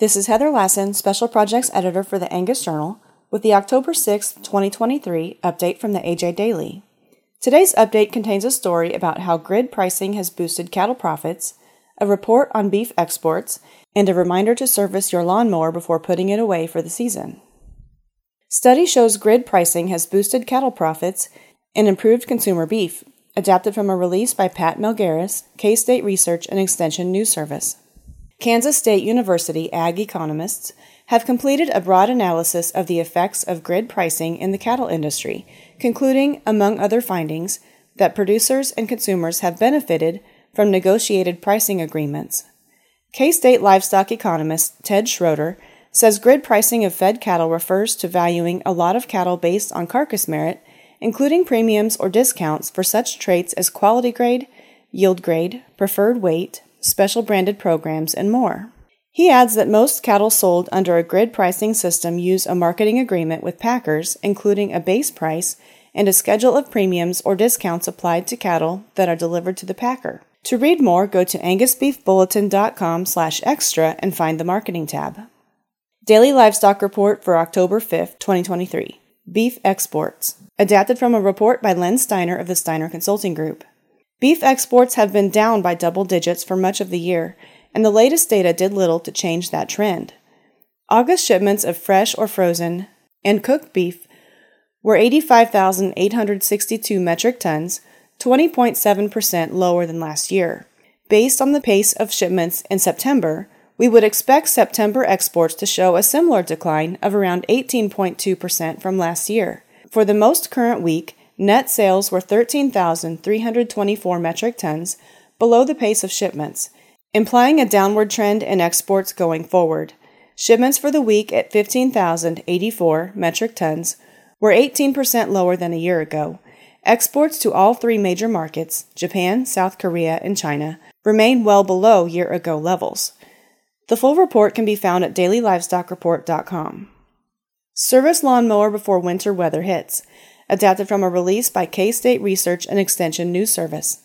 This is Heather Lassen, Special Projects Editor for the Angus Journal, with the October 6, 2023 update from the AJ Daily. Today's update contains a story about how grid pricing has boosted cattle profits, a report on beef exports, and a reminder to service your lawnmower before putting it away for the season. Study shows grid pricing has boosted cattle profits and improved consumer beef, adapted from a release by Pat Melgares, K State Research and Extension News Service. Kansas State University ag economists have completed a broad analysis of the effects of grid pricing in the cattle industry, concluding, among other findings, that producers and consumers have benefited from negotiated pricing agreements. K State livestock economist Ted Schroeder says grid pricing of fed cattle refers to valuing a lot of cattle based on carcass merit, including premiums or discounts for such traits as quality grade, yield grade, preferred weight, special branded programs, and more. He adds that most cattle sold under a grid pricing system use a marketing agreement with packers, including a base price and a schedule of premiums or discounts applied to cattle that are delivered to the packer. To read more, go to angusbeefbulletin.com slash extra and find the marketing tab. Daily Livestock Report for October 5th, 2023. Beef Exports. Adapted from a report by Len Steiner of the Steiner Consulting Group. Beef exports have been down by double digits for much of the year, and the latest data did little to change that trend. August shipments of fresh or frozen and cooked beef were 85,862 metric tons, 20.7% lower than last year. Based on the pace of shipments in September, we would expect September exports to show a similar decline of around 18.2% from last year. For the most current week, Net sales were 13,324 metric tons, below the pace of shipments, implying a downward trend in exports going forward. Shipments for the week at 15,084 metric tons were 18% lower than a year ago. Exports to all three major markets, Japan, South Korea, and China, remain well below year ago levels. The full report can be found at dailylivestockreport.com. Service lawnmower before winter weather hits adapted from a release by K State Research and Extension News Service.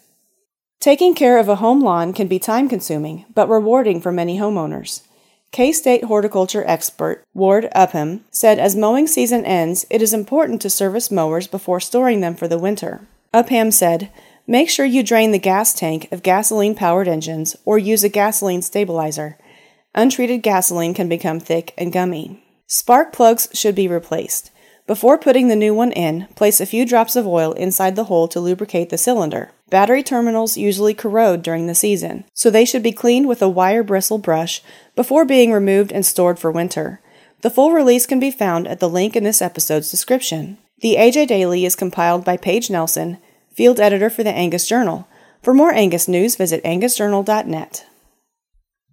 Taking care of a home lawn can be time consuming, but rewarding for many homeowners. K State horticulture expert Ward Upham said as mowing season ends, it is important to service mowers before storing them for the winter. Upham said, Make sure you drain the gas tank of gasoline powered engines or use a gasoline stabilizer. Untreated gasoline can become thick and gummy. Spark plugs should be replaced. Before putting the new one in, place a few drops of oil inside the hole to lubricate the cylinder. Battery terminals usually corrode during the season, so they should be cleaned with a wire bristle brush before being removed and stored for winter. The full release can be found at the link in this episode's description. The AJ Daily is compiled by Paige Nelson, field editor for the Angus Journal. For more Angus news, visit angusjournal.net.